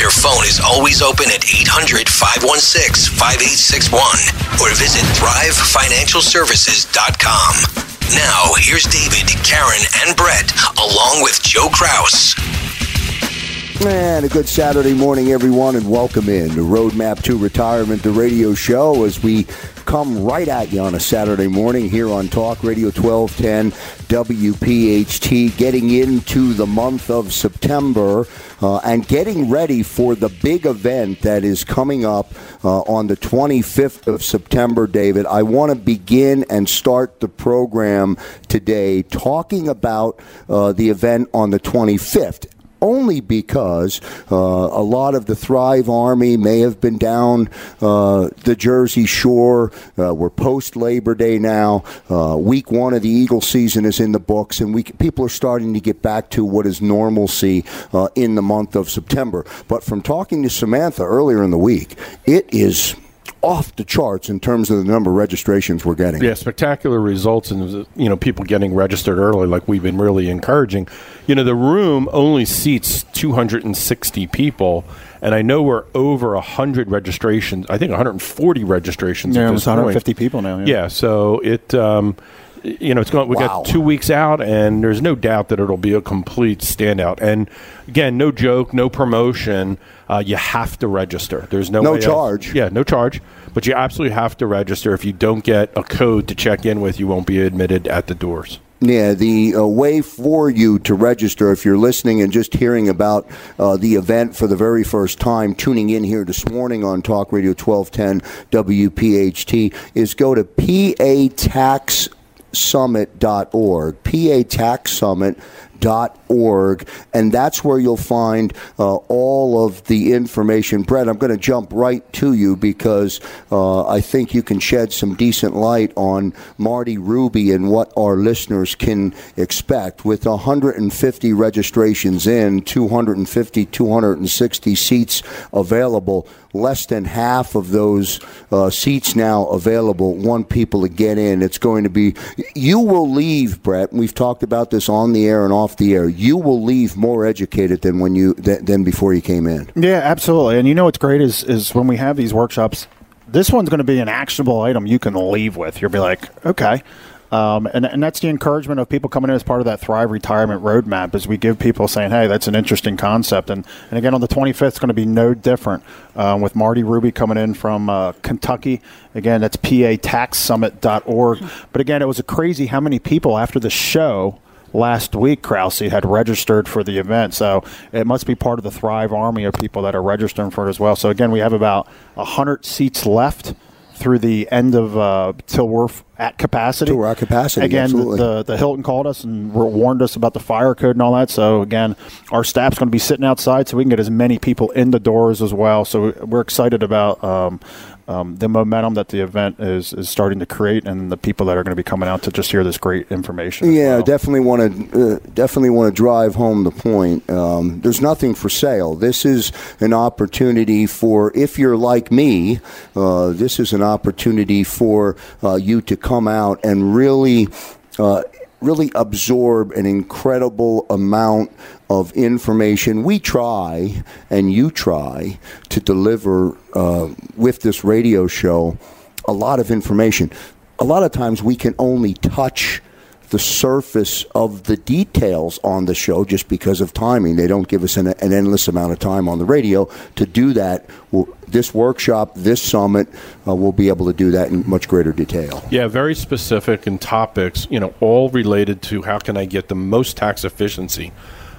Their phone is always open at 800 516 5861 or visit thrivefinancialservices.com. Now, here's David, Karen, and Brett, along with Joe Kraus. And a good Saturday morning, everyone, and welcome in to Roadmap to Retirement, the radio show, as we come right at you on a Saturday morning here on Talk Radio 1210 WPHT, getting into the month of September uh, and getting ready for the big event that is coming up uh, on the 25th of September, David. I want to begin and start the program today talking about uh, the event on the 25th only because uh, a lot of the Thrive Army may have been down uh, the Jersey Shore. Uh, we're post Labor Day now. Uh, week one of the Eagle season is in the books, and we, people are starting to get back to what is normalcy uh, in the month of September. But from talking to Samantha earlier in the week, it is off the charts in terms of the number of registrations we're getting. Yeah, spectacular results and you know people getting registered early like we've been really encouraging. You know, the room only seats 260 people and I know we're over 100 registrations. I think 140 registrations yeah, at this 150 point. people now. Yeah. Yeah, so it um, you know, it's going. We Wow. got two weeks out, and there's no doubt that it'll be a complete standout. And again, no joke, no promotion. Uh, you have to register. There's no No else- charge. Yeah, no charge. But you absolutely have to register. If you don't get a code to check in with, you won't be admitted at the doors. Yeah, the uh, way for you to register, if you're listening and just hearing about uh, the event for the very first time, tuning in here this morning on Talk Radio 1210 WPHT, is go to pataxsummit.org. pataxsummit.org, and that's where you'll find uh, all of the information. Brett, I'm going to jump right to you because uh, I think you can shed some decent light on Marty Ruby and what our listeners can expect. With 150 registrations in, 250, 260 seats available, less than half of those uh, seats now available want people to get in. It's going to be, you will leave, Brett. We've talked about this on the air and off the air. You will leave more educated than when you than, than before you came in. Yeah, absolutely. And you know what's great is is when we have these workshops, this one's going to be an actionable item you can leave with. You'll be like, okay. Um, and, and that's the encouragement of people coming in as part of that Thrive Retirement Roadmap is we give people saying, hey, that's an interesting concept. And, and again, on the 25th, it's going to be no different um, with Marty Ruby coming in from uh, Kentucky. Again, that's pataxsummit.org. But again, it was a crazy how many people after the show last week, Krause had registered for the event. So it must be part of the Thrive Army of people that are registering for it as well. So again, we have about 100 seats left through the end of uh, till we're at capacity. To our capacity, Again, absolutely. the the Hilton called us and warned us about the fire code and all that. So again, our staff's going to be sitting outside so we can get as many people in the doors as well. So we're excited about. Um, um, the momentum that the event is, is starting to create, and the people that are going to be coming out to just hear this great information. Yeah, well. definitely want to uh, definitely want to drive home the point. Um, there's nothing for sale. This is an opportunity for if you're like me. Uh, this is an opportunity for uh, you to come out and really. Really absorb an incredible amount of information. We try, and you try, to deliver uh, with this radio show a lot of information. A lot of times we can only touch the surface of the details on the show just because of timing. They don't give us an, an endless amount of time on the radio to do that. Well, this workshop, this summit, uh, we'll be able to do that in much greater detail. Yeah, very specific and topics, you know, all related to how can I get the most tax efficiency?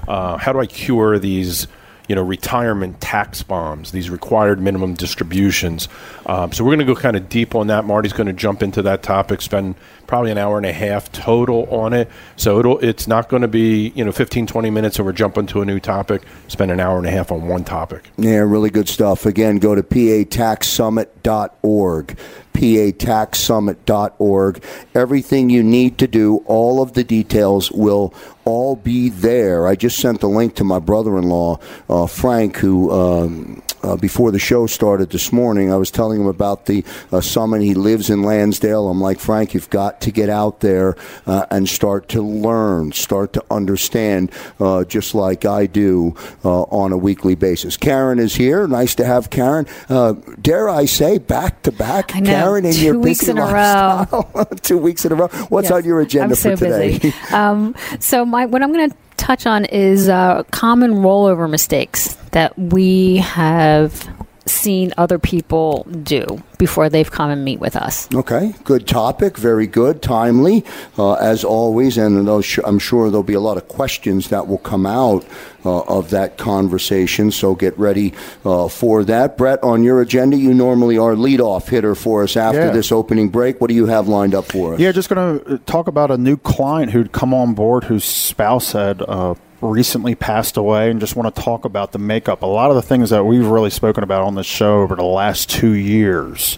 Uh, how do I cure these, you know, retirement tax bombs, these required minimum distributions? Um, so we're going to go kind of deep on that. Marty's going to jump into that topic, spend probably an hour and a half total on it. So it'll it's not going to be, you know, 15, 20 minutes and we're jumping to a new topic, spend an hour and a half on one topic. Yeah, really good stuff. Again, go to pataxsummit.org. pataxsummit.org. Everything you need to do, all of the details will all be there. I just sent the link to my brother in law, uh, Frank, who. Um, uh, before the show started this morning, I was telling him about the uh, summit. He lives in Lansdale. I'm like, Frank, you've got to get out there uh, and start to learn, start to understand, uh, just like I do uh, on a weekly basis. Karen is here. Nice to have Karen. Uh, dare I say, back to back, I know. Karen, in Two your weeks busy in a row. lifestyle. Two weeks in a row. What's Yes. on your agenda I'm so for today? Busy. um, so my what I'm going to touch on is uh, common rollover mistakes that we have seen other people do before they've come and meet with us. Okay, good topic, very good, timely, uh, as always, and those, I'm sure there'll be a lot of questions that will come out uh, of that conversation. So get ready uh, for that. Brett, on your agenda, you normally are leadoff hitter for us after Yeah. this opening break. What do you have lined up for us? Yeah, just going to talk about a new client who'd come on board whose spouse had uh, recently passed away and just want to talk about the makeup. A lot of the things that we've really spoken about on this show over the last two years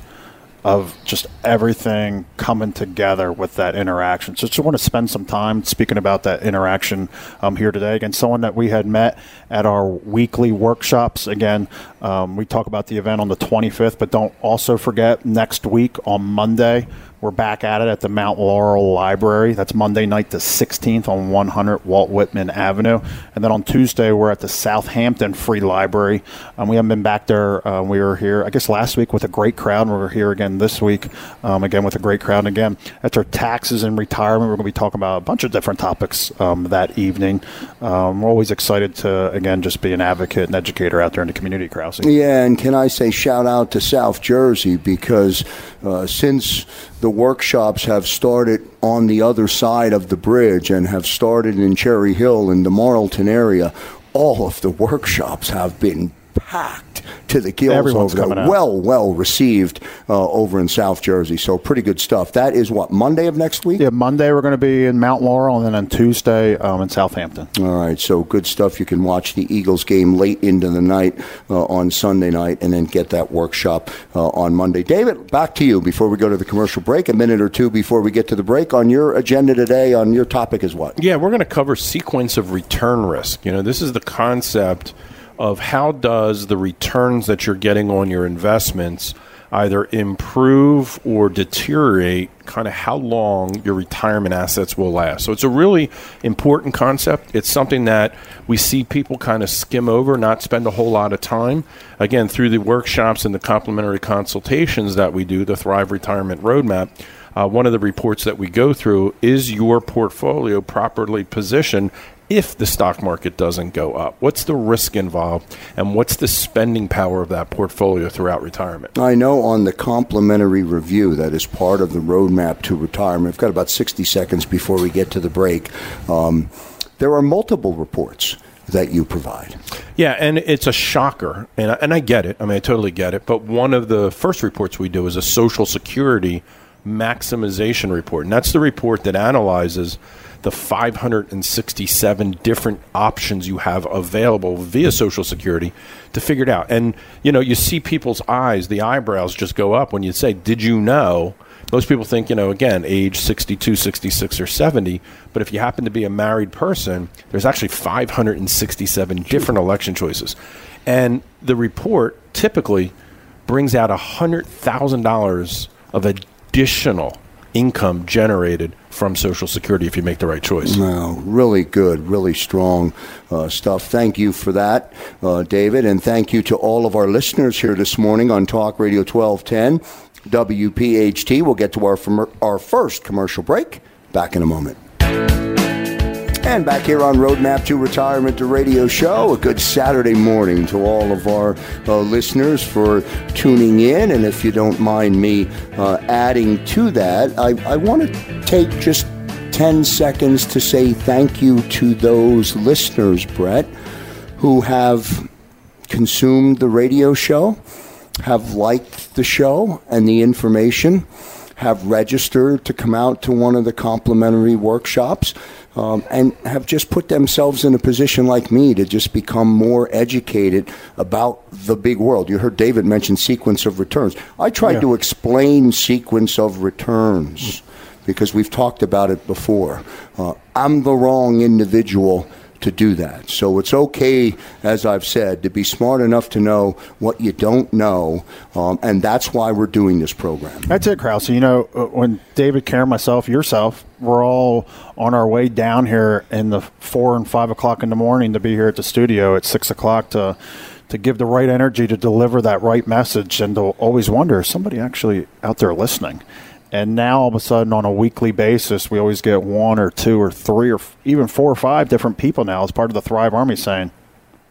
of just everything coming together with that interaction. So just want to spend some time speaking about that interaction um, here today. Again, someone that we had met at our weekly workshops. Again, um, we talk about the event on the 25th, but don't also forget next week on Monday. We're back at it at the Mount Laurel Library. That's Monday night, the 16th on 100 Walt Whitman Avenue. And then on Tuesday, we're at the Southampton Free Library. Um, we haven't been back there. Uh, we were here, I guess, last week with a great crowd. We're here again this week, um, again with a great crowd. And again, that's our taxes and retirement. We're going to be talking about a bunch of different topics um, that evening. Um, we're always excited to, again, just be an advocate and educator out there in the community, Krause. Yeah, and can I say shout out to South Jersey because uh, since the workshops have started on the other side of the bridge and have started in Cherry Hill in the Marlton area, all of the workshops have been packed to the gills Everyone's over there. coming out. Well, well received uh, over in South Jersey. So pretty good stuff. That is what Monday of next week. Yeah, Monday we're going to be in Mount Laurel, and then on Tuesday um, in Southampton. All right, so good stuff. You can watch the Eagles game late into the night uh, on Sunday night and then get that workshop uh, on Monday. David, back to you before we go to the commercial break. A minute or two before we get to the break. On your agenda today, on your topic is what? Yeah, we're going to cover sequence of return risk. You know, this is the concept of how does the returns that you're getting on your investments either improve or deteriorate kind of how long your retirement assets will last. So it's a really important concept. It's something that we see people kind of skim over, not spend a whole lot of time. Again, through the workshops and the complimentary consultations that we do, the Thrive Retirement Roadmap, uh, one of the reports that we go through is your portfolio properly positioned if the stock market doesn't go up? What's the risk involved, and what's the spending power of that portfolio throughout retirement? I know on the complimentary review that is part of the roadmap to retirement, we've got about 60 seconds before we get to the break. Um, there are multiple reports that you provide. Yeah, and it's a shocker, and I, and I get it. I mean, I totally get it. But one of the first reports we do is a Social Security maximization report. And that's the report that analyzes the 567 different options you have available via Social Security to figure it out. And, you know, you see people's eyes, the eyebrows just go up when you say, Did you know? Most people think, you know, again, age 62, 66, or 70. But if you happen to be a married person, there's actually 567 different election choices. And the report typically brings out $100,000 of additional income generated from Social Security if you make the right choice. No, really good, really strong uh, stuff. Thank you for that, uh, David, and thank you to all of our listeners here this morning on Talk Radio 1210 WPHT. We'll get to our, our first commercial break back in a moment. And back here on Roadmap to Retirement, the radio show. A good Saturday morning to all of our uh, listeners for tuning in. And if you don't mind me uh, adding to that, I, I want to take just 10 seconds to say thank you to those listeners, Brett, who have consumed the radio show, have liked the show and the information, have registered to come out to one of the complimentary workshops um, and have just put themselves in a position like me to just become more educated about the big world. You heard David mention sequence of returns. I tried yeah. to explain sequence of returns because we've talked about it before. Uh, I'm the wrong individual to do that. So it's okay, as I've said, to be smart enough to know what you don't know, um, and that's why we're doing this program. That's it, Krause. You know, uh, when David, Karen, myself, yourself, we're all on our way down here in the four and five o'clock in the morning to be here at the studio at six o'clock to to give the right energy to deliver that right message and to always wonder is somebody actually out there listening? And now all of a sudden, on a weekly basis, we always get one or two or three or even four or five different people now as part of the Thrive Army saying,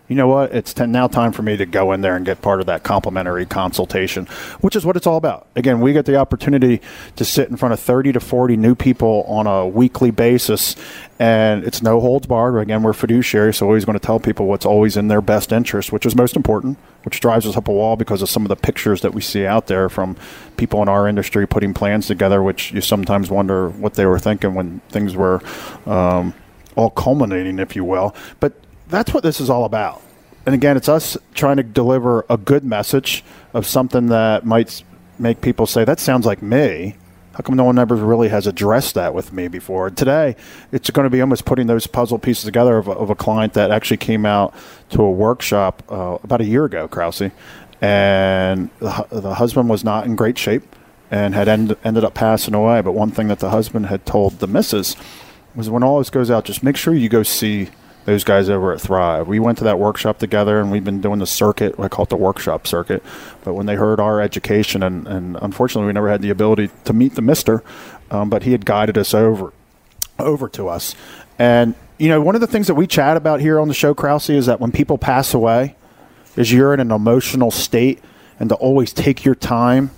you know what, it's now time for me to go in there and get part of that complimentary consultation, which is what it's all about. Again, we get the opportunity to sit in front of 30 to 40 new people on a weekly basis, and it's no holds barred. Again, we're fiduciary, so we're always going to tell people what's always in their best interest, which is most important which drives us up a wall because of some of the pictures that we see out there from people in our industry putting plans together, which you sometimes wonder what they were thinking when things were um, all culminating, if you will. But that's what this is all about. And again, it's us trying to deliver a good message of something that might make people say, that sounds like me. How come no one ever really has addressed that with me before? Today, it's going to be almost putting those puzzle pieces together of a, of a client that actually came out to a workshop uh, about a year ago, Krause, and the, the, husband was not in great shape and had end, ended up passing away. But one thing that the husband had told the missus was when all this goes out, just make sure you go see those guys over at Thrive. We went to that workshop together, and we've been doing the circuit. I call it the workshop circuit. But when they heard our education, and, and unfortunately, we never had the ability to meet the Mister, um, but he had guided us over over to us. And you know, one of the things that we chat about here on the show, Krause, is that when people pass away, is you're in an emotional state, and to always take your time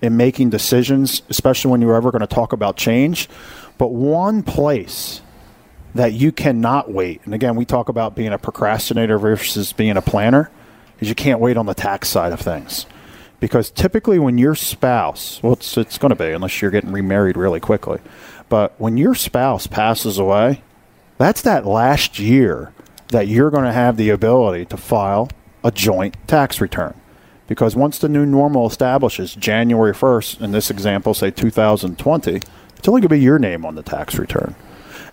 in making decisions, especially when you're ever going to talk about change. But one place that you cannot wait. And again, we talk about being a procrastinator versus being a planner, is you can't wait on the tax side of things. Because typically, when your spouse, well, it's, it's going to be unless you're getting remarried really quickly, but when your spouse passes away, that's that last year that you're going to have the ability to file a joint tax return. Because once the new normal establishes January 1st, in this example, say 2020, it's only going to be your name on the tax return.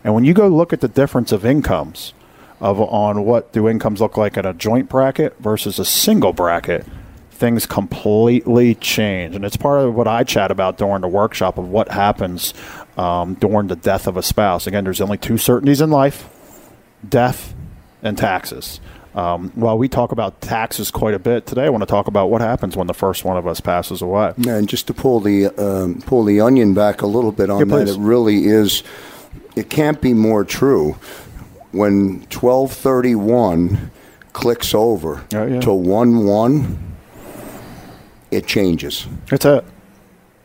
And when you go look at the difference of incomes of on what do incomes look like in a joint bracket versus a single bracket, things completely change. And it's part of what I chat about during the workshop of what happens um, during the death of a spouse. Again, there's only two certainties in life death and taxes. Um, while we talk about taxes quite a bit today, I want to talk about what happens when the first one of us passes away. Yeah, and just to pull the um, pull the onion back a little bit on yeah, that, it really is it can't be more true. When 1231 clicks over oh, yeah. to 1 1, it changes. It's a,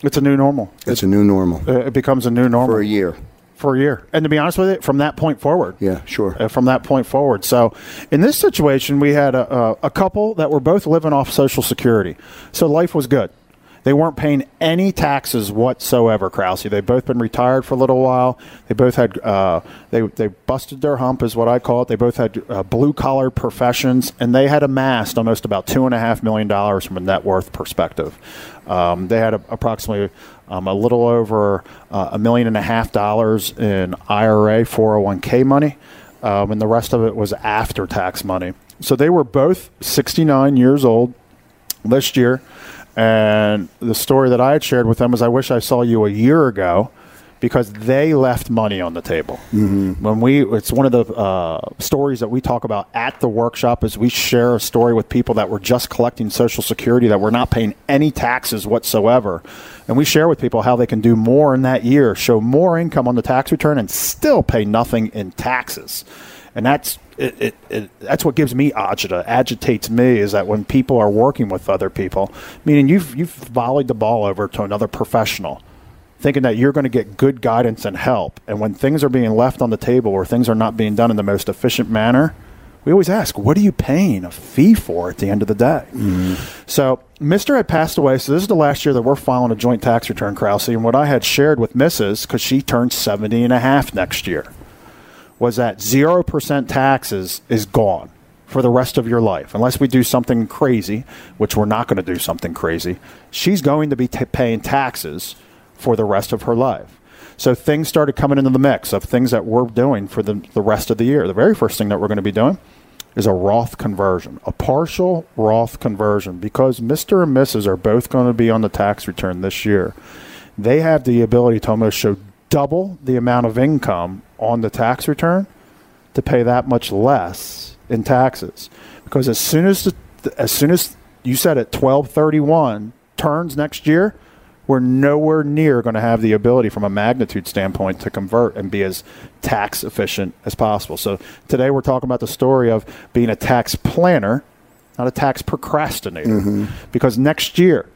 it's a new normal. It's, a new normal. It becomes a new normal. For a year. For a year. And to be honest with it, from that point forward. Yeah, sure. Uh, from that point forward. So in this situation, we had a, a, a couple that were both living off Social Security. So life was good They weren't paying any taxes whatsoever, Krause. They've both been retired for a little while. They both had uh, they they busted their hump, is what I call it. They both had uh, blue collar professions, and they had amassed almost about two and a half million dollars from a net worth perspective. Um, they had a, approximately um, a little over uh, a million and a half dollars in IRA 401k money, um, and the rest of it was after tax money. So they were both 69 years old this year. And the story that I had shared with them is I wish I saw you a year ago because they left money on the table. Mm-hmm. When we, it's one of the uh, stories that we talk about at the workshop is we share a story with people that were just collecting Social Security that were not paying any taxes whatsoever, and we share with people how they can do more in that year, show more income on the tax return, and still pay nothing in taxes, and that's. It, it, it, that's what gives me agita, agitates me, is that when people are working with other people, meaning you've you've volleyed the ball over to another professional, thinking that you're going to get good guidance and help. And when things are being left on the table or things are not being done in the most efficient manner, we always ask, what are you paying a fee for at the end of the day? Mm-hmm. So, Mr. had passed away. So, this is the last year that we're filing a joint tax return, Krause. And what I had shared with Mrs., because she turns 70 and a half next year, was that 0% taxes is gone for the rest of your life. Unless we do something crazy, which we're not going to do something crazy, she's going to be t- paying taxes for the rest of her life. So things started coming into the mix of things that we're doing for the, the rest of the year. The very first thing that we're going to be doing is a Roth conversion, a partial Roth conversion, because Mr. and Mrs. are both going to be on the tax return this year. They have the ability to almost show double the amount of income on the tax return to pay that much less in taxes. Because as soon as the, as soon as you said it, twelve thirty one turns next year, we're nowhere near going to have the ability from a magnitude standpoint to convert and be as tax efficient as possible. So today we're talking about the story of being a tax planner, not a tax procrastinator. Mm-hmm. Because next year,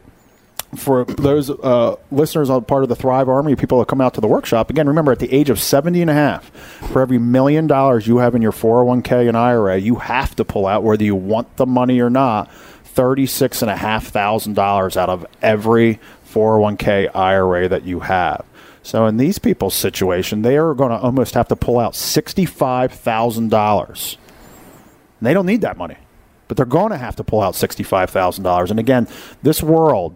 for those uh, listeners on part of the Thrive Army, people that come out to the workshop, again, remember at the age of 70 and a half, for every million dollars you have in your 401k and IRA, you have to pull out, whether you want the money or not, $36,500 out of every 401k IRA that you have. So in these people's situation, they are going to almost have to pull out $65,000. They don't need that money, but they're going to have to pull out $65,000. And again, this world,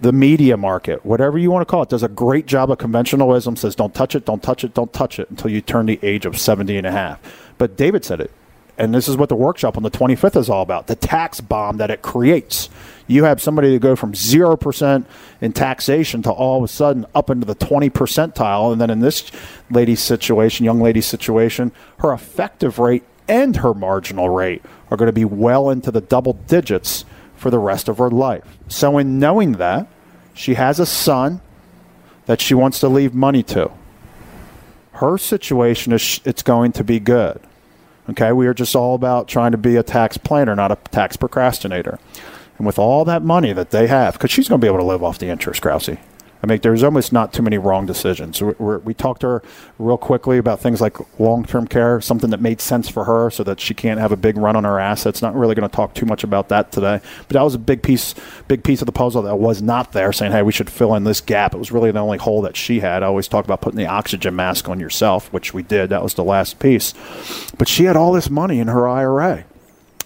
the media market, whatever you want to call it, does a great job of conventionalism, says don't touch it, don't touch it, don't touch it until you turn the age of 70 and a half. But David said it and this is what the workshop on the 25th is all about the tax bomb that it creates. You have somebody to go from 0% in taxation to all of a sudden up into the 20 percentile. And then in this lady's situation, young lady's situation, her effective rate and her marginal rate are going to be well into the double digits for the rest of her life. So, in knowing that, she has a son that she wants to leave money to. Her situation is it's going to be good. Okay, we are just all about trying to be a tax planner, not a tax procrastinator. And with all that money that they have, because she's going to be able to live off the interest, Krause. I mean, there's almost not too many wrong decisions. We're, we talked to her real quickly about things like long term care, something that made sense for her so that she can't have a big run on her assets. Not really going to talk too much about that today. But that was a big piece, big piece of the puzzle that was not there, saying, hey, we should fill in this gap. It was really the only hole that she had. I always talk about putting the oxygen mask on yourself, which we did. That was the last piece. But she had all this money in her IRA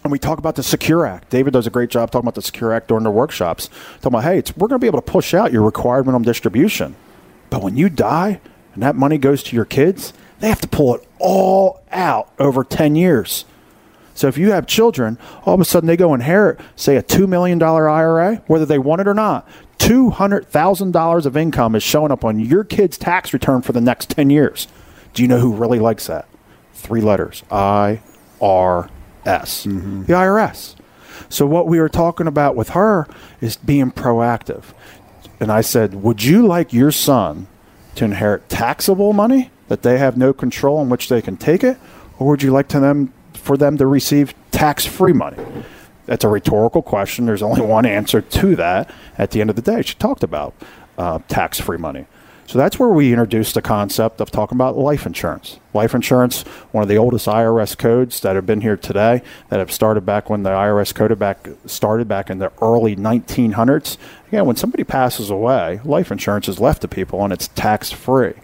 and we talk about the Secure Act. David does a great job talking about the Secure Act during the workshops. Talking about, hey, we're going to be able to push out your required minimum distribution. But when you die and that money goes to your kids, they have to pull it all out over 10 years. So if you have children, all of a sudden they go inherit, say, a $2 million IRA, whether they want it or not. $200,000 of income is showing up on your kid's tax return for the next 10 years. Do you know who really likes that? Three letters I R mm-hmm. the IRS. So what we were talking about with her is being proactive. And I said, "Would you like your son to inherit taxable money that they have no control in which they can take it, or would you like to them for them to receive tax-free money?" That's a rhetorical question. There's only one answer to that. At the end of the day, she talked about uh, tax-free money. So that's where we introduced the concept of talking about life insurance. Life insurance, one of the oldest IRS codes that have been here today, that have started back when the IRS code back started back in the early 1900s. Again, when somebody passes away, life insurance is left to people and it's tax free.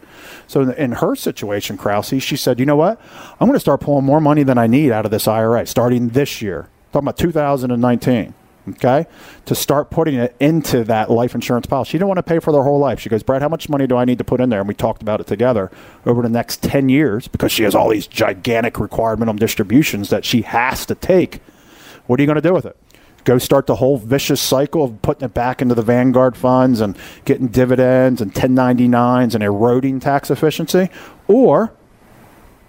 So in her situation, Krause, she said, you know what? I'm going to start pulling more money than I need out of this IRA starting this year. Talking about 2019 okay, to start putting it into that life insurance policy. She didn't want to pay for their whole life. She goes, Brett, how much money do I need to put in there? And we talked about it together over the next 10 years because she has all these gigantic required minimum distributions that she has to take. What are you going to do with it? Go start the whole vicious cycle of putting it back into the Vanguard funds and getting dividends and 1099s and eroding tax efficiency? Or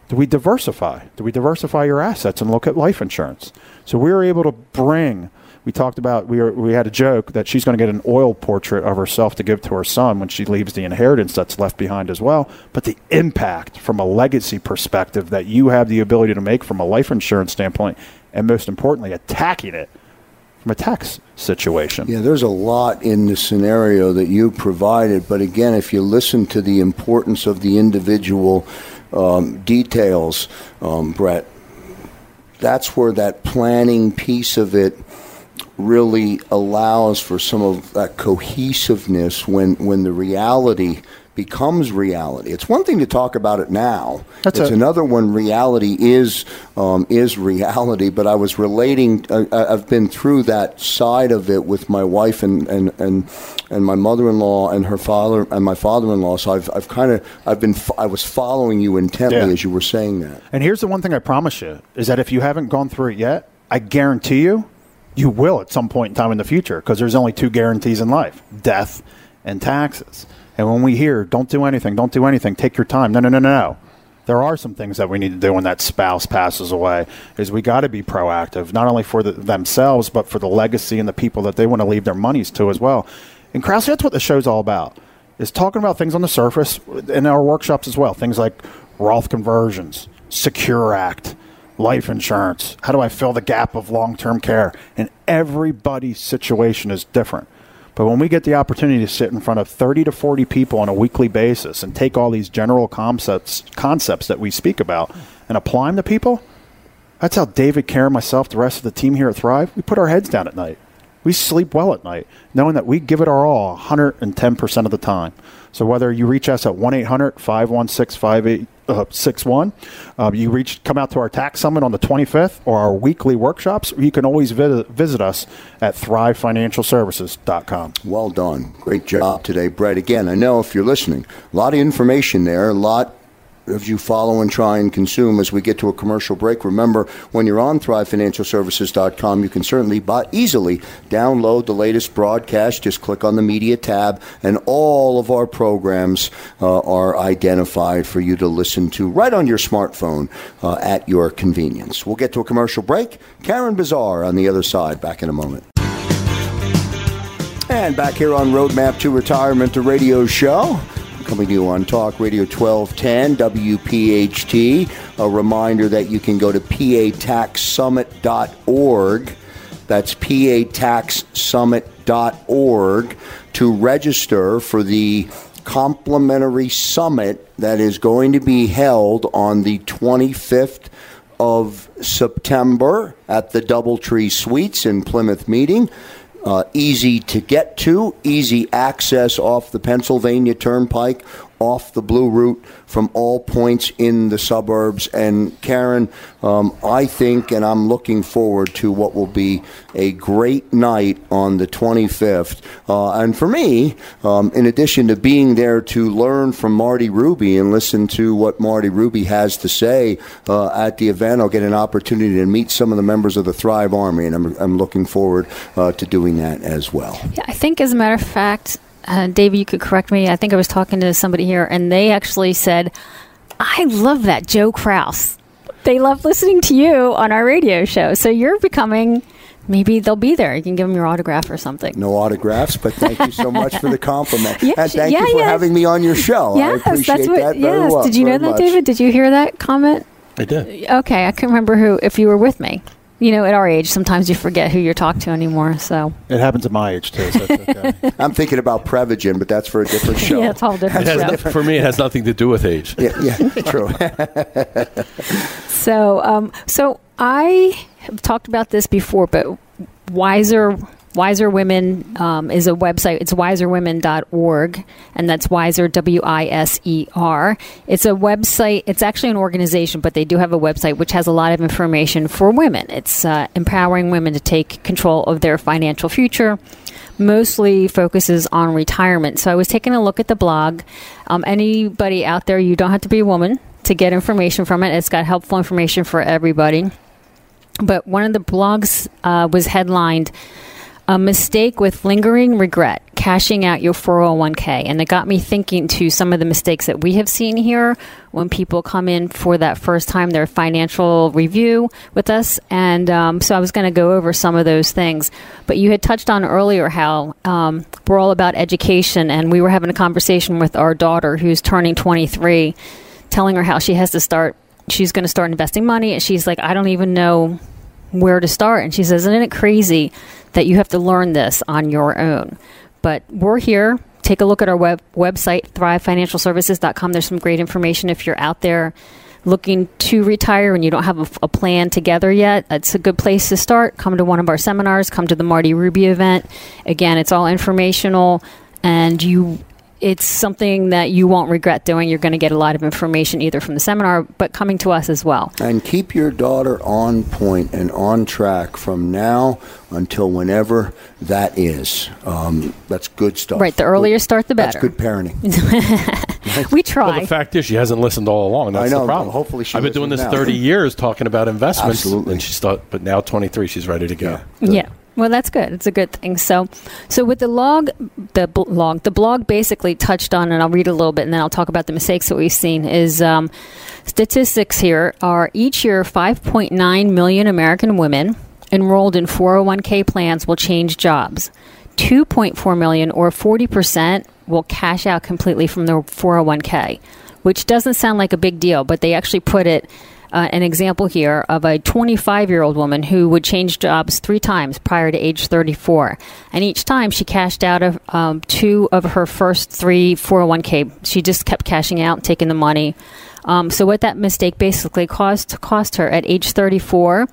do we diversify? Do we diversify your assets and look at life insurance? So we were able to bring we talked about we were, we had a joke that she's going to get an oil portrait of herself to give to her son when she leaves the inheritance that's left behind as well. But the impact from a legacy perspective that you have the ability to make from a life insurance standpoint, and most importantly, attacking it from a tax situation. Yeah, there's a lot in the scenario that you provided, but again, if you listen to the importance of the individual um, details, um, Brett, that's where that planning piece of it really allows for some of that cohesiveness when when the reality becomes reality. It's one thing to talk about it now. That's it's a- another one. Reality is um, is reality. But I was relating. Uh, I've been through that side of it with my wife and and and, and my mother-in-law and her father and my father-in-law. So I've I've kind of I've been I was following you intently Yeah. as you were saying that. And here's the one thing I promise you is that if you haven't gone through it yet, I guarantee you, you will at some point in time in the future because there's only two guarantees in life death and taxes. And when we hear, don't do anything, don't do anything, take your time. No, no, no, no, no. There are some things that we need to do when that spouse passes away. Is we got to be proactive, not only for the, themselves, but for the legacy and the people that they want to leave their monies to as well. And Krause, that's what the show's all about. Is talking about things on the surface in our workshops as well. Things like Roth conversions, Secure Act, life insurance. How do I fill the gap of long term care? And everybody's situation is different. But when we get the opportunity to sit in front of 30 to 40 people on a weekly basis and take all these general concepts concepts that we speak about and apply them to people, that's how David, Karen, myself, the rest of the team here at Thrive, we put our heads down at night. We sleep well at night, knowing that we give it our all 110% of the time. So whether you reach us at 1 800 516 5861, um, you reach come out to our tax summit on the 25th or our weekly workshops, or you can always visit, visit us at thrivefinancialservices.com. Well done. Great job today, Brett. Again, I know if you're listening, a lot of information there, a lot of you follow and try and consume as we get to a commercial break. Remember, when you're on thrivefinancialservices.com, you can certainly buy, easily download the latest broadcast. Just click on the media tab, and all of our programs uh, are identified for you to listen to right on your smartphone uh, at your convenience. We'll get to a commercial break. Karen Bazar on the other side. Back in a moment. And back here on Roadmap to Retirement, the radio show. Coming to you on Talk Radio 1210, WPHT. A reminder that you can go to pataxsummit.org. That's pataxsummit.org to register for the complimentary summit that is going to be held on the 25th of September at the Doubletree Suites in Plymouth Meeting. Uh, easy to get to, easy access off the Pennsylvania Turnpike, off the Blue Route from all points in the suburbs. And Karen, um, I think, and I'm looking forward to what will be a great night on the 25th. Uh, and for me, um, in addition to being there to learn from Marty Ruby and listen to what Marty Ruby has to say uh, at the event, I'll get an opportunity to meet some of the members of the Thrive Army, and I'm, I'm looking forward uh, to doing that as well. Yeah, I think, as a matter of fact, uh, David, you could correct me. I think I was talking to somebody here, and they actually said, I love that Joe Kraus. They love listening to you on our radio show. So you're becoming, maybe they'll be there. You can give them your autograph or something. No autographs, but thank you so much for the compliment. Yeah, and thank yeah, you for yes. having me on your show. yes, I appreciate that's what. that very yes, well. did you know that, much. David? Did you hear that comment? I did. Okay, I can't remember who. If you were with me, you know, at our age, sometimes you forget who you're talking to anymore. So It happens at my age too. So it's okay. I'm thinking about Prevagen, but that's for a different show. yeah, it's all different. It has show. no- for me, it has nothing to do with age. yeah, yeah, true. So, um, so I have talked about this before, but Wiser Wiser Women um, is a website. It's wiserwomen.org, and that's Wiser W I S E R. It's a website. It's actually an organization, but they do have a website which has a lot of information for women. It's uh, empowering women to take control of their financial future. Mostly focuses on retirement. So I was taking a look at the blog. Um, anybody out there, you don't have to be a woman to get information from it. It's got helpful information for everybody. But one of the blogs uh, was headlined a mistake with lingering regret cashing out your 401k and it got me thinking to some of the mistakes that we have seen here when people come in for that first time their financial review with us. And um, so i was going to go over some of those things. But you had touched on earlier how um, we're all about education. And we were having a conversation with our daughter who's turning 23 telling her how she has to start she's going to start investing money. And she's like i don't even know where to start. And she says, Isn't it crazy that you have to learn this on your own? But we're here. Take a look at our web- website, thrivefinancialservices.com. There's some great information if you're out there looking to retire and you don't have a, a plan together yet. It's a good place to start. Come to one of our seminars, come to the Marty Ruby event. Again, it's all informational and you it's something that you won't regret doing. You're going to get a lot of information either from the seminar, but coming to us as well. and keep your daughter on point and on track from now until whenever that is. Um, that's good stuff. Right, the earlier you start, the better. That's good parenting. We try. Well, try. the fact is, she hasn't listened all along. That's I know, the problem. hopefully she I've been doing this now. 30 years talking about investments. Absolutely. And she's thought, but now 23, she's ready to go. Yeah. Well, that's good. It's a good thing. So, so with the log, the blog, the blog basically touched on, and I'll read a little bit, and then I'll talk about the mistakes that we've seen. Is um, statistics here are each year 5.9 million American women enrolled in 401k plans will change jobs. 2.4 million, or 40 percent, will cash out completely from their 401k, which doesn't sound like a big deal, but they actually put it uh, an example here of a 25 year old woman who would change jobs three times prior to age 34. And each time she cashed out of um, two of her first three 401k. She just kept cashing out, taking the money. Um, so, what that mistake basically cost, cost her at age 34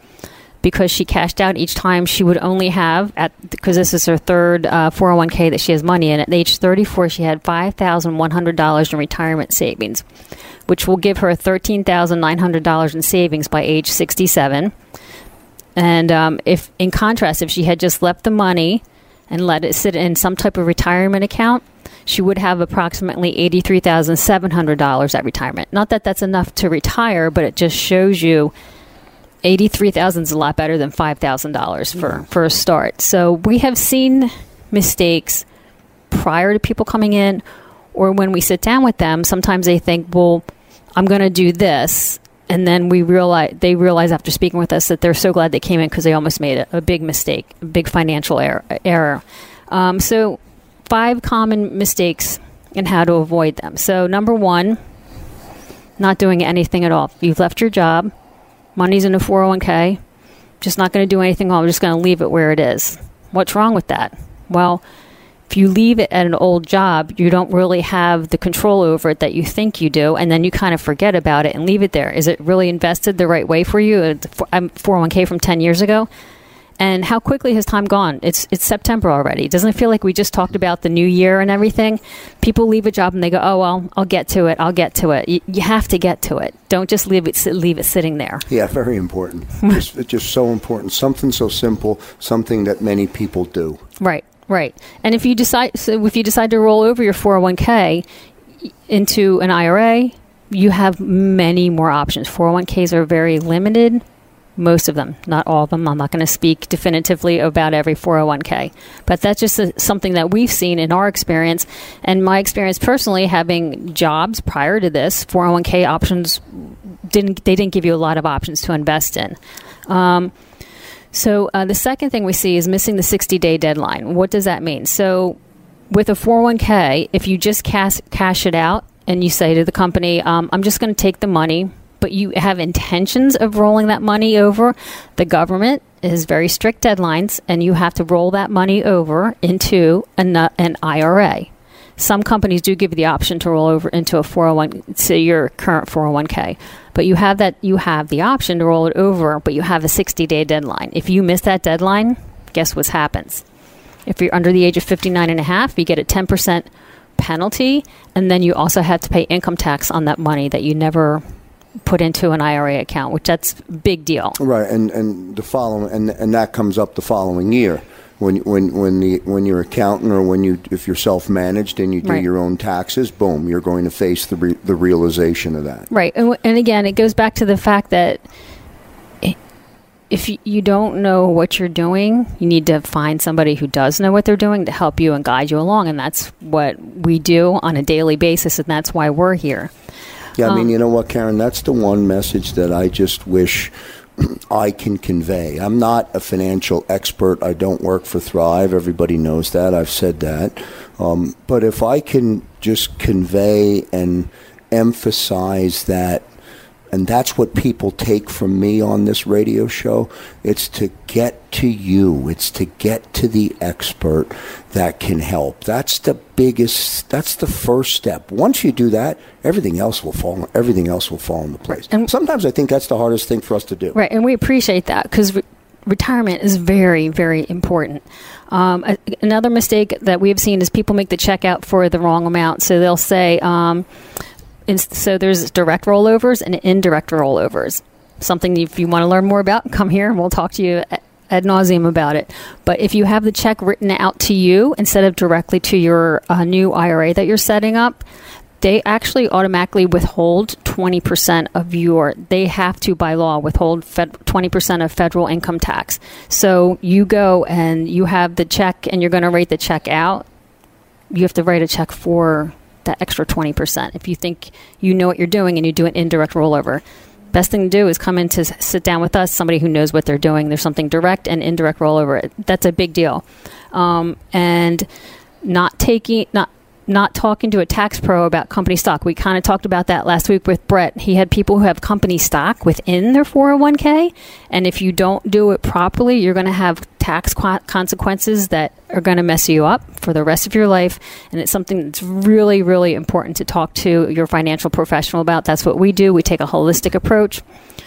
because she cashed out each time she would only have at because this is her third uh, 401k that she has money in at age 34 she had $5100 in retirement savings which will give her $13900 in savings by age 67 and um, if in contrast if she had just left the money and let it sit in some type of retirement account she would have approximately $83700 at retirement not that that's enough to retire but it just shows you eighty-three thousand is a lot better than five thousand dollars for for a start. So we have seen mistakes prior to people coming in, or when we sit down with them. Sometimes they think, "Well, I'm going to do this," and then we realize they realize after speaking with us that they're so glad they came in because they almost made a, a big mistake, a big financial error. error. Um, so, five common mistakes and how to avoid them. So, number one, not doing anything at all. You've left your job money's in a 401k, just not going to do anything. I'm just going to leave it where it is. What's wrong with that? Well, if you leave it at an old job, you don't really have the control over it that you think you do, and then you kind of forget about it and leave it there. Is it really invested the right way for you? It's a 401k from 10 years ago? And how quickly has time gone? It's it's September already. Doesn't it feel like we just talked about the new year and everything? People leave a job and they go, "Oh well, I'll get to it. I'll get to it." You, you have to get to it. Don't just leave it leave it sitting there. Yeah, very important. just, it's just so important. Something so simple, something that many people do. Right, right. And if you decide, so if you decide to roll over your 401k into an IRA, you have many more options. 401ks are very limited. Most of them, not all of them. I'm not going to speak definitively about every 401k, but that's just a, something that we've seen in our experience. And my experience personally, having jobs prior to this, 401k options didn't they didn't give you a lot of options to invest in. Um, so uh, the second thing we see is missing the 60 day deadline. What does that mean? So with a 401k, if you just cash, cash it out and you say to the company, um, I'm just going to take the money, but you have intentions of rolling that money over, the government has very strict deadlines, and you have to roll that money over into an, an IRA. Some companies do give you the option to roll over into a 401 say your current 401k. But you have that you have the option to roll it over, but you have a 60-day deadline. If you miss that deadline, guess what happens? If you're under the age of 59 and a half, you get a 10% penalty and then you also have to pay income tax on that money that you never put into an IRA account, which that's big deal. Right, and and the following and and that comes up the following year when when when the when you're accountant or when you if you're self managed and you do Right. your own taxes, boom, you're going to face the re, the realization of that. Right. And, w- and again, it goes back to the fact that if you don't know what you're doing, you need to find somebody who does know what they're doing to help you and guide you along. And that's what we do on a daily basis. And that's why we're here. Yeah, I Um, mean, you know what, Karen? That's the one message that I just wish I can convey. I'm not a financial expert. I don't work for Thrive. Everybody knows that. I've said that. Um, but if I can just convey and emphasize that, and that's what people take from me on this radio show, it's to get to you, it's to get to the expert that can help. That's the biggest, that's the first step. Once you do that, everything else will fall, everything else will fall into place. And- Sometimes I think that's the hardest thing for us to do. Right. And we appreciate that because re- retirement is very, very important. Um, a- another mistake that we've seen is people make the check out for the wrong amount. So they'll say, um, so there's direct rollovers and indirect rollovers. Something if you want to learn more about, come here and we'll talk to you ad nauseum about it. But if you have the check written out to you instead of directly to your uh, new IRA that you're setting up, they actually automatically withhold 20% of your they have to by law withhold fed, 20% of federal income tax so you go and you have the check and you're going to write the check out you have to write a check for that extra 20% if you think you know what you're doing and you do an indirect rollover best thing to do is come in to sit down with us somebody who knows what they're doing. There's something direct and indirect rollover. That's a big deal. Um, and not taking not not talking to a tax pro about company stock. We kind of talked about that last week with Brett. He had people who have company stock within their 401k, and if you don't do it properly, you're going to have tax qu- consequences that are going to mess you up for the rest of your life. And it's something that's really, really important to talk to your financial professional about. That's what we do. We take a holistic approach.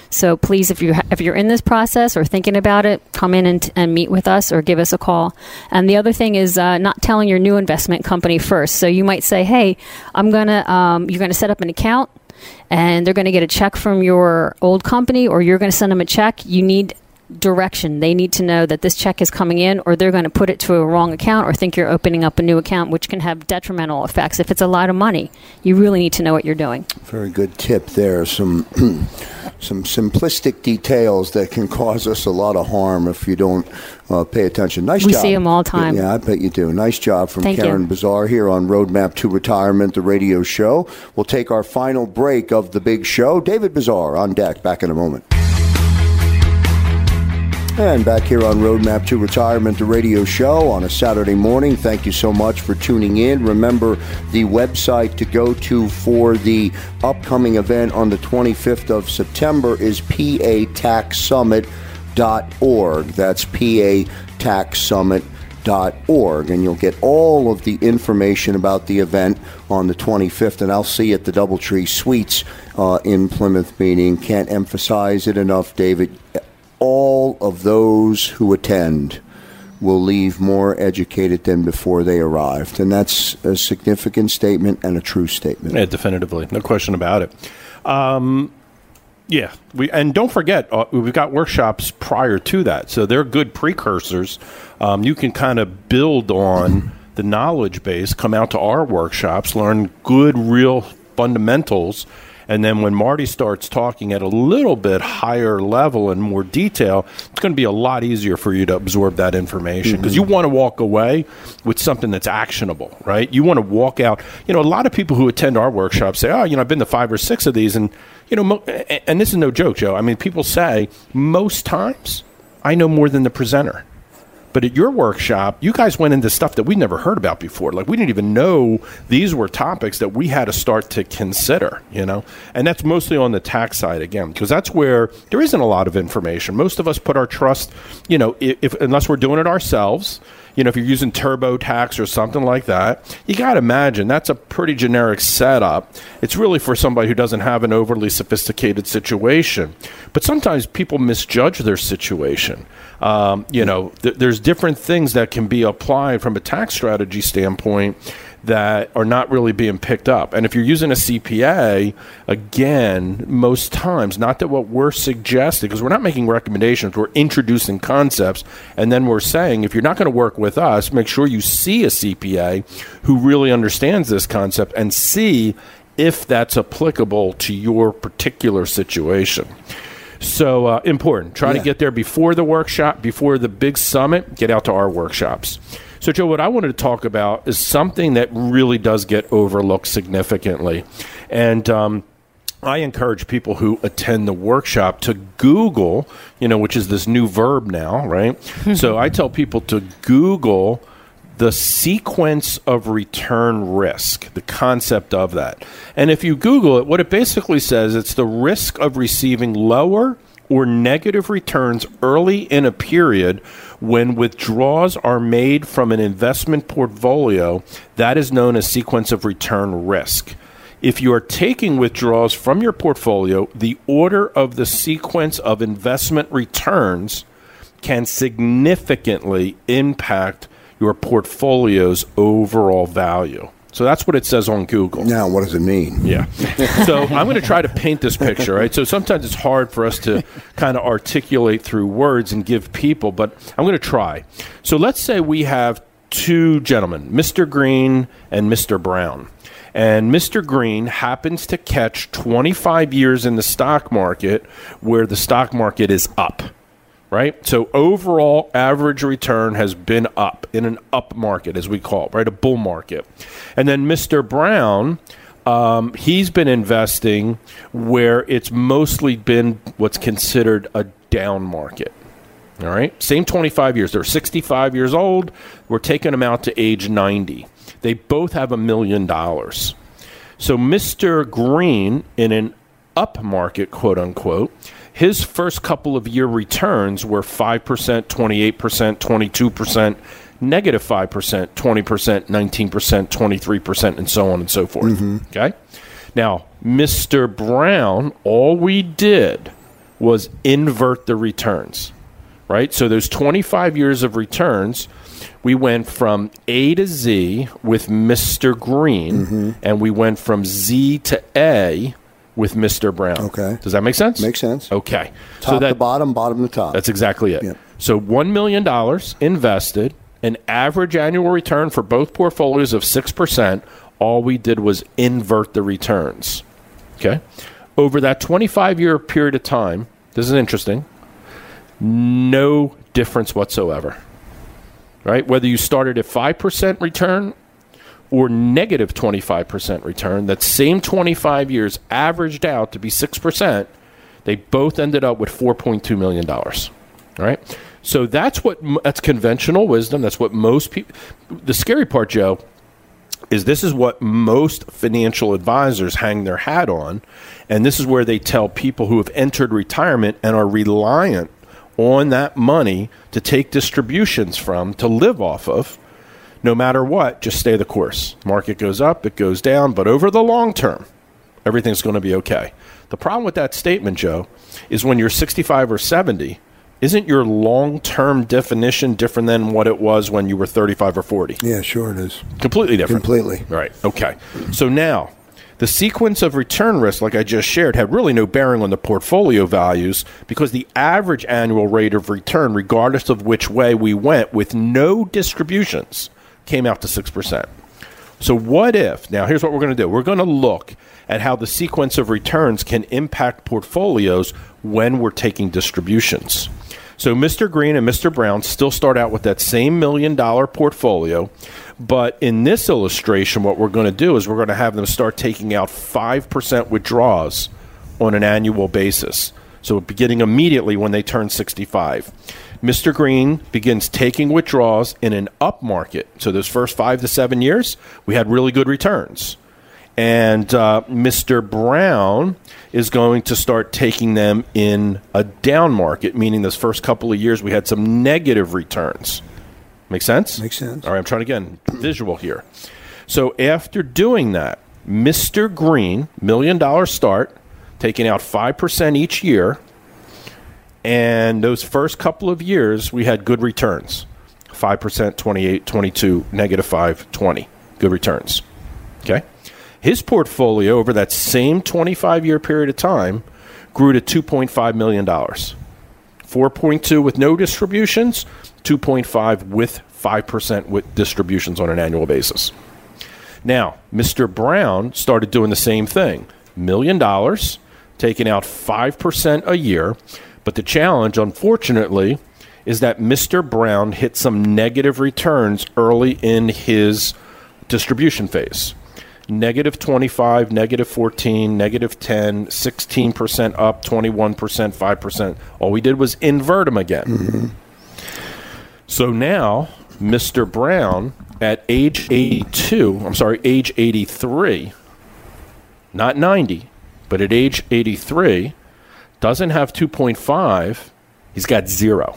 So please, if you ha- if you're in this process or thinking about it, come in and, and meet with us or give us a call. And the other thing is uh, not telling your new investment company first. So you might say, "Hey, I'm gonna um, you're gonna set up an account, and they're gonna get a check from your old company, or you're gonna send them a check. You need." Direction they need to know that this check is coming in or they're going to put it to a wrong account or think you're opening up a new account which can have detrimental effects if it's a lot of money you really need to know what you're doing Very good tip there. Some some simplistic details that can cause us a lot of harm if you don't uh, pay attention. Nice job. We job. them all the time. Yeah, I bet you do. Nice job from Thank you. Karen Bazar here on Roadmap to Retirement, the radio show. We'll take our final break of the big show. David Bazar on deck. Back in a moment. And back here on Roadmap to Retirement, the radio show on a Saturday morning. Thank you so much for tuning in. Remember, the website to go to for the upcoming event on the 25th of September is pataxsummit.org. That's pataxsummit.org. And you'll get all of the information about the event on the 25th. And I'll see you at the Doubletree Suites uh, in Plymouth meeting. Can't emphasize it enough, David all of those who attend will leave more educated than before they arrived. And that's a significant statement and a true statement. Yeah, definitively, no question about it. Um, yeah, we and don't forget uh, we've got workshops prior to that, so they're good precursors. Um, you can kind of build on the knowledge base, come out to our workshops, learn good, real fundamentals, and then when Marty starts talking at a little bit higher level and more detail, it's going to be a lot easier for you to absorb that information mm-hmm. because you want to walk away with something that's actionable, right? You want to walk out. You know, a lot of people who attend our workshops say, "Oh, you know, I've been to five or six of these," and you know, mo- and this is no joke, Joe. I mean, people say most times I know more than the presenter But at your workshop, you guys went into stuff that we'd never heard about before. Like we didn't even know these were topics that we had to start to consider, you know? And that's mostly on the tax side again, because that's where there isn't a lot of information. Most of us put our trust, you know, if, unless we're doing it ourselves, you know, if you're using TurboTax or something like that, you got to imagine that's a pretty generic setup. It's really for somebody who doesn't have an overly sophisticated situation. But sometimes people misjudge their situation. Um, you know, th- there's different things that can be applied from a tax strategy standpoint that are not really being picked up. And if you're using a CPA, again, most times, not that what we're suggesting, because we're not making recommendations, we're introducing concepts, and then we're saying if you're not going to work with us, make sure you see a CPA who really understands this concept and see if that's applicable to your particular situation. So uh, important. Try Yeah. to get there before the workshop, before the big summit. Get out to our workshops. So, Joe, what I wanted to talk about is something that really does get overlooked significantly, and um, I encourage people who attend the workshop to Google, you know, which is this new verb now, right? so I tell people to Google the sequence of return risk, the concept of that. And if you Google it, what it basically says, it's the risk of receiving lower or negative returns early in a period when withdrawals are made from an investment portfolio. That is known as sequence of return risk. If you are taking withdrawals from your portfolio, the order of the sequence of investment returns can significantly impact your portfolio's overall value. So that's what it says on Google. Now, what does it mean? Yeah. so I'm going to try to paint this picture, right? So sometimes it's hard for us to kind of articulate through words and give people, but I'm going to try. So let's say we have two gentlemen, Mr. Green and Mr. Brown. And Mr. Green happens to catch 25 years in the stock market where the stock market is up right? So overall average return has been up in an up market, as we call it, right? A bull market. And then Mr. Brown, um, he's been investing where it's mostly been what's considered a down market. All right, same 25 years. They're 65 years old. We're taking them out to age 90. They both have a million dollars. So Mr. Green, in an up market, quote unquote, his first couple of year returns were 5%, 28%, 22%, negative 5%, 20%, 19%, 23%, and so on and so forth. Mm-hmm. Okay? Now, Mr. Brown, all we did was invert the returns, right? So those 25 years of returns, we went from A to Z with Mr. Green, mm-hmm. and we went from Z to A with Mr. Brown. Okay. Does that make sense? Makes sense. Okay. Top so that, to bottom, bottom to top. that's exactly it. Yep. So $1 million invested, an average annual return for both portfolios of 6%. All we did was invert the returns. Okay. Over that 25 year period of time, this is interesting, no difference whatsoever. Right? Whether you started at 5% return or negative 25% return, that same 25 years averaged out to be 6%, they both ended up with $4.2 million. All right? So that's what that's conventional wisdom. That's what most people. The scary part, Joe, is this is what most financial advisors hang their hat on, and this is where they tell people who have entered retirement and are reliant on that money to take distributions from to live off of. No matter what, just stay the course. Market goes up, it goes down, but over the long term, everything's going to be okay. The problem with that statement, Joe, is when you're 65 or 70, isn't your long term definition different than what it was when you were 35 or 40? yeah, sure it is. Completely different. Completely. Right. Okay. So now, the sequence of return risk, like I just shared, had really no bearing on the portfolio values because the average annual rate of return, regardless of which way we went, with no distributions, came out to 6%. So, what if? Now, here's what we're going to do we're going to look at how the sequence of returns can impact portfolios when we're taking distributions. So, Mr. Green and Mr. Brown still start out with that same million dollar portfolio. But in this illustration, what we're going to do is we're going to have them start taking out 5% withdrawals on an annual basis. So, beginning immediately when they turn 65. Mr. Green begins taking withdrawals in an up market. So those first five to seven years, we had really good returns. And uh, Mr. Brown is going to start taking them in a down market, meaning those first couple of years we had some negative returns. Make sense? Makes sense. All right, I'm trying again, visual here. So after doing that, Mr. Green, million dollar start, taking out 5% each year. And those first couple of years, we had good returns 5%, 28, 22, negative 5, 20. Good returns. Okay? His portfolio over that same 25 year period of time grew to $2.5 million. 4.2 with no distributions, 2.5 with 5% with distributions on an annual basis. Now, Mr. Brown started doing the same thing. Million dollars, taking out 5% a year. But the challenge, unfortunately, is that Mr. Brown hit some negative returns early in his distribution phase. Negative 25, negative 14, negative 10, 16% up, 21%, 5%. All we did was invert them again. Mm-hmm. So now, Mr. Brown, at age 82, I'm sorry, age 83, not 90, but at age 83, doesn't have 2.5, he's got zero.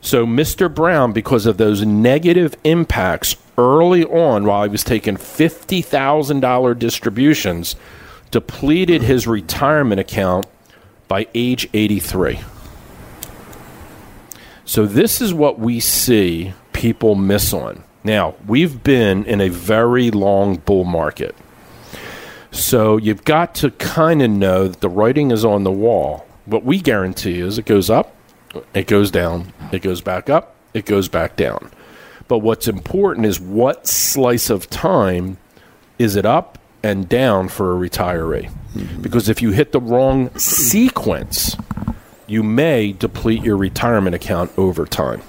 So Mr. Brown, because of those negative impacts early on while he was taking $50,000 distributions, depleted his retirement account by age 83. So this is what we see people miss on. Now, we've been in a very long bull market. So you've got to kind of know that the writing is on the wall. What we guarantee is it goes up, it goes down, it goes back up, it goes back down. But what's important is what slice of time is it up and down for a retiree? Mm-hmm. Because if you hit the wrong sequence, you may deplete your retirement account over time.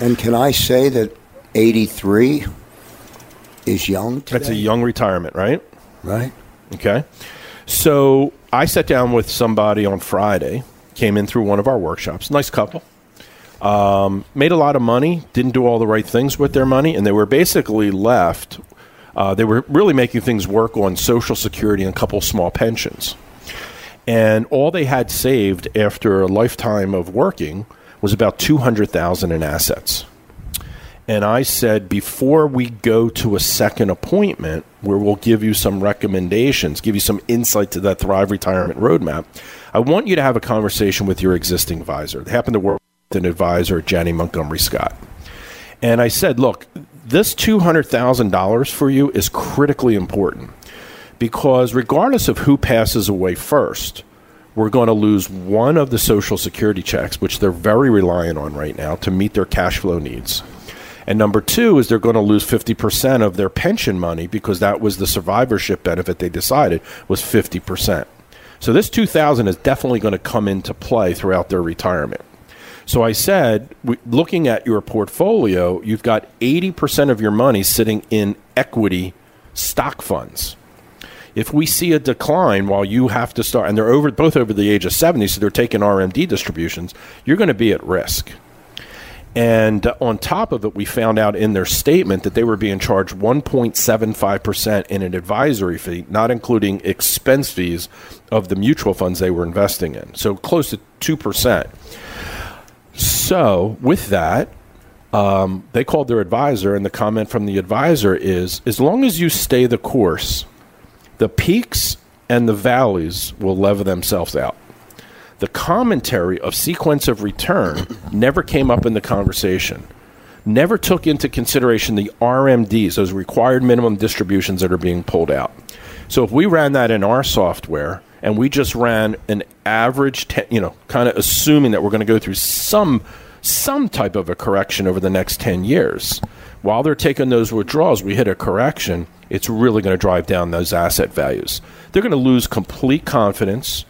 And can I say that 83 is young today? That's a young retirement, right? Right? Okay. So I sat down with somebody on Friday, came in through one of our workshops, nice couple. Um, made a lot of money, didn't do all the right things with their money, and they were basically left. Uh, they were really making things work on Social Security and a couple small pensions. And all they had saved after a lifetime of working was about 200,000 in assets. And I said, before we go to a second appointment where we'll give you some recommendations, give you some insight to that Thrive Retirement Roadmap, I want you to have a conversation with your existing advisor. They happen to work with an advisor, Janney Montgomery Scott. And I said, look, this $200,000 for you is critically important because regardless of who passes away first, we're going to lose one of the Social Security checks, which they're very reliant on right now to meet their cash flow needs. And number two is they're going to lose 50% of their pension money because that was the survivorship benefit they decided was 50%. So this 2000 is definitely going to come into play throughout their retirement. So I said, looking at your portfolio, you've got 80% of your money sitting in equity stock funds. If we see a decline while you have to start, and they're over both over the age of 70, so they're taking RMD distributions, you're going to be at risk. And on top of it, we found out in their statement that they were being charged 1.75% in an advisory fee, not including expense fees of the mutual funds they were investing in. So close to 2%. So, with that, um, they called their advisor, and the comment from the advisor is as long as you stay the course, the peaks and the valleys will level themselves out. The commentary of sequence of return never came up in the conversation, never took into consideration the RMDs, those required minimum distributions that are being pulled out. So if we ran that in our software and we just ran an average, te- you know, kind of assuming that we're going to go through some some type of a correction over the next 10 years, while they're taking those withdrawals, we hit a correction, it's really going to drive down those asset values. They're going to lose complete confidence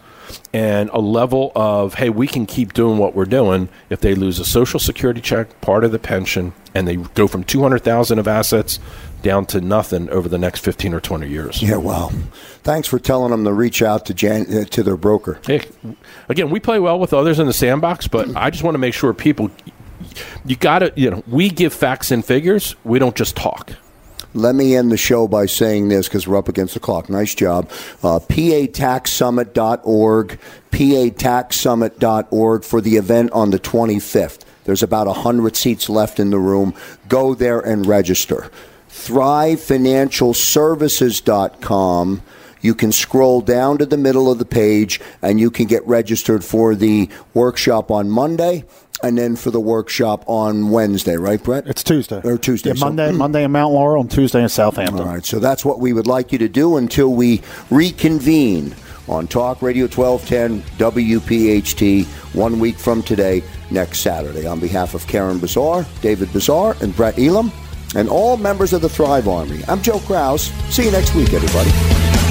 and a level of hey we can keep doing what we're doing if they lose a social security check part of the pension and they go from 200,000 of assets down to nothing over the next 15 or 20 years. Yeah, well, thanks for telling them to reach out to Jan- uh, to their broker. Hey, again, we play well with others in the sandbox, but I just want to make sure people, you got to, you know, we give facts and figures. We don't just talk. Let me end the show by saying this because we're up against the clock. Nice job. Uh, PATaxSummit.org, PATaxSummit.org for the event on the 25th. There's about 100 seats left in the room. Go there and register. ThriveFinancialServices.com. You can scroll down to the middle of the page and you can get registered for the workshop on Monday and then for the workshop on Wednesday, right, Brett? It's Tuesday Or Tuesday. Yeah, So- Monday, hmm. Monday in Mount Laurel, and Tuesday in Southampton. All right, so that's what we would like you to do until we reconvene on Talk Radio 1210 WPHT one week from today, next Saturday. On behalf of Karen Bazar, David Bazar, and Brett Elam, and all members of the Thrive Army, I'm Joe Kraus. See you next week, everybody.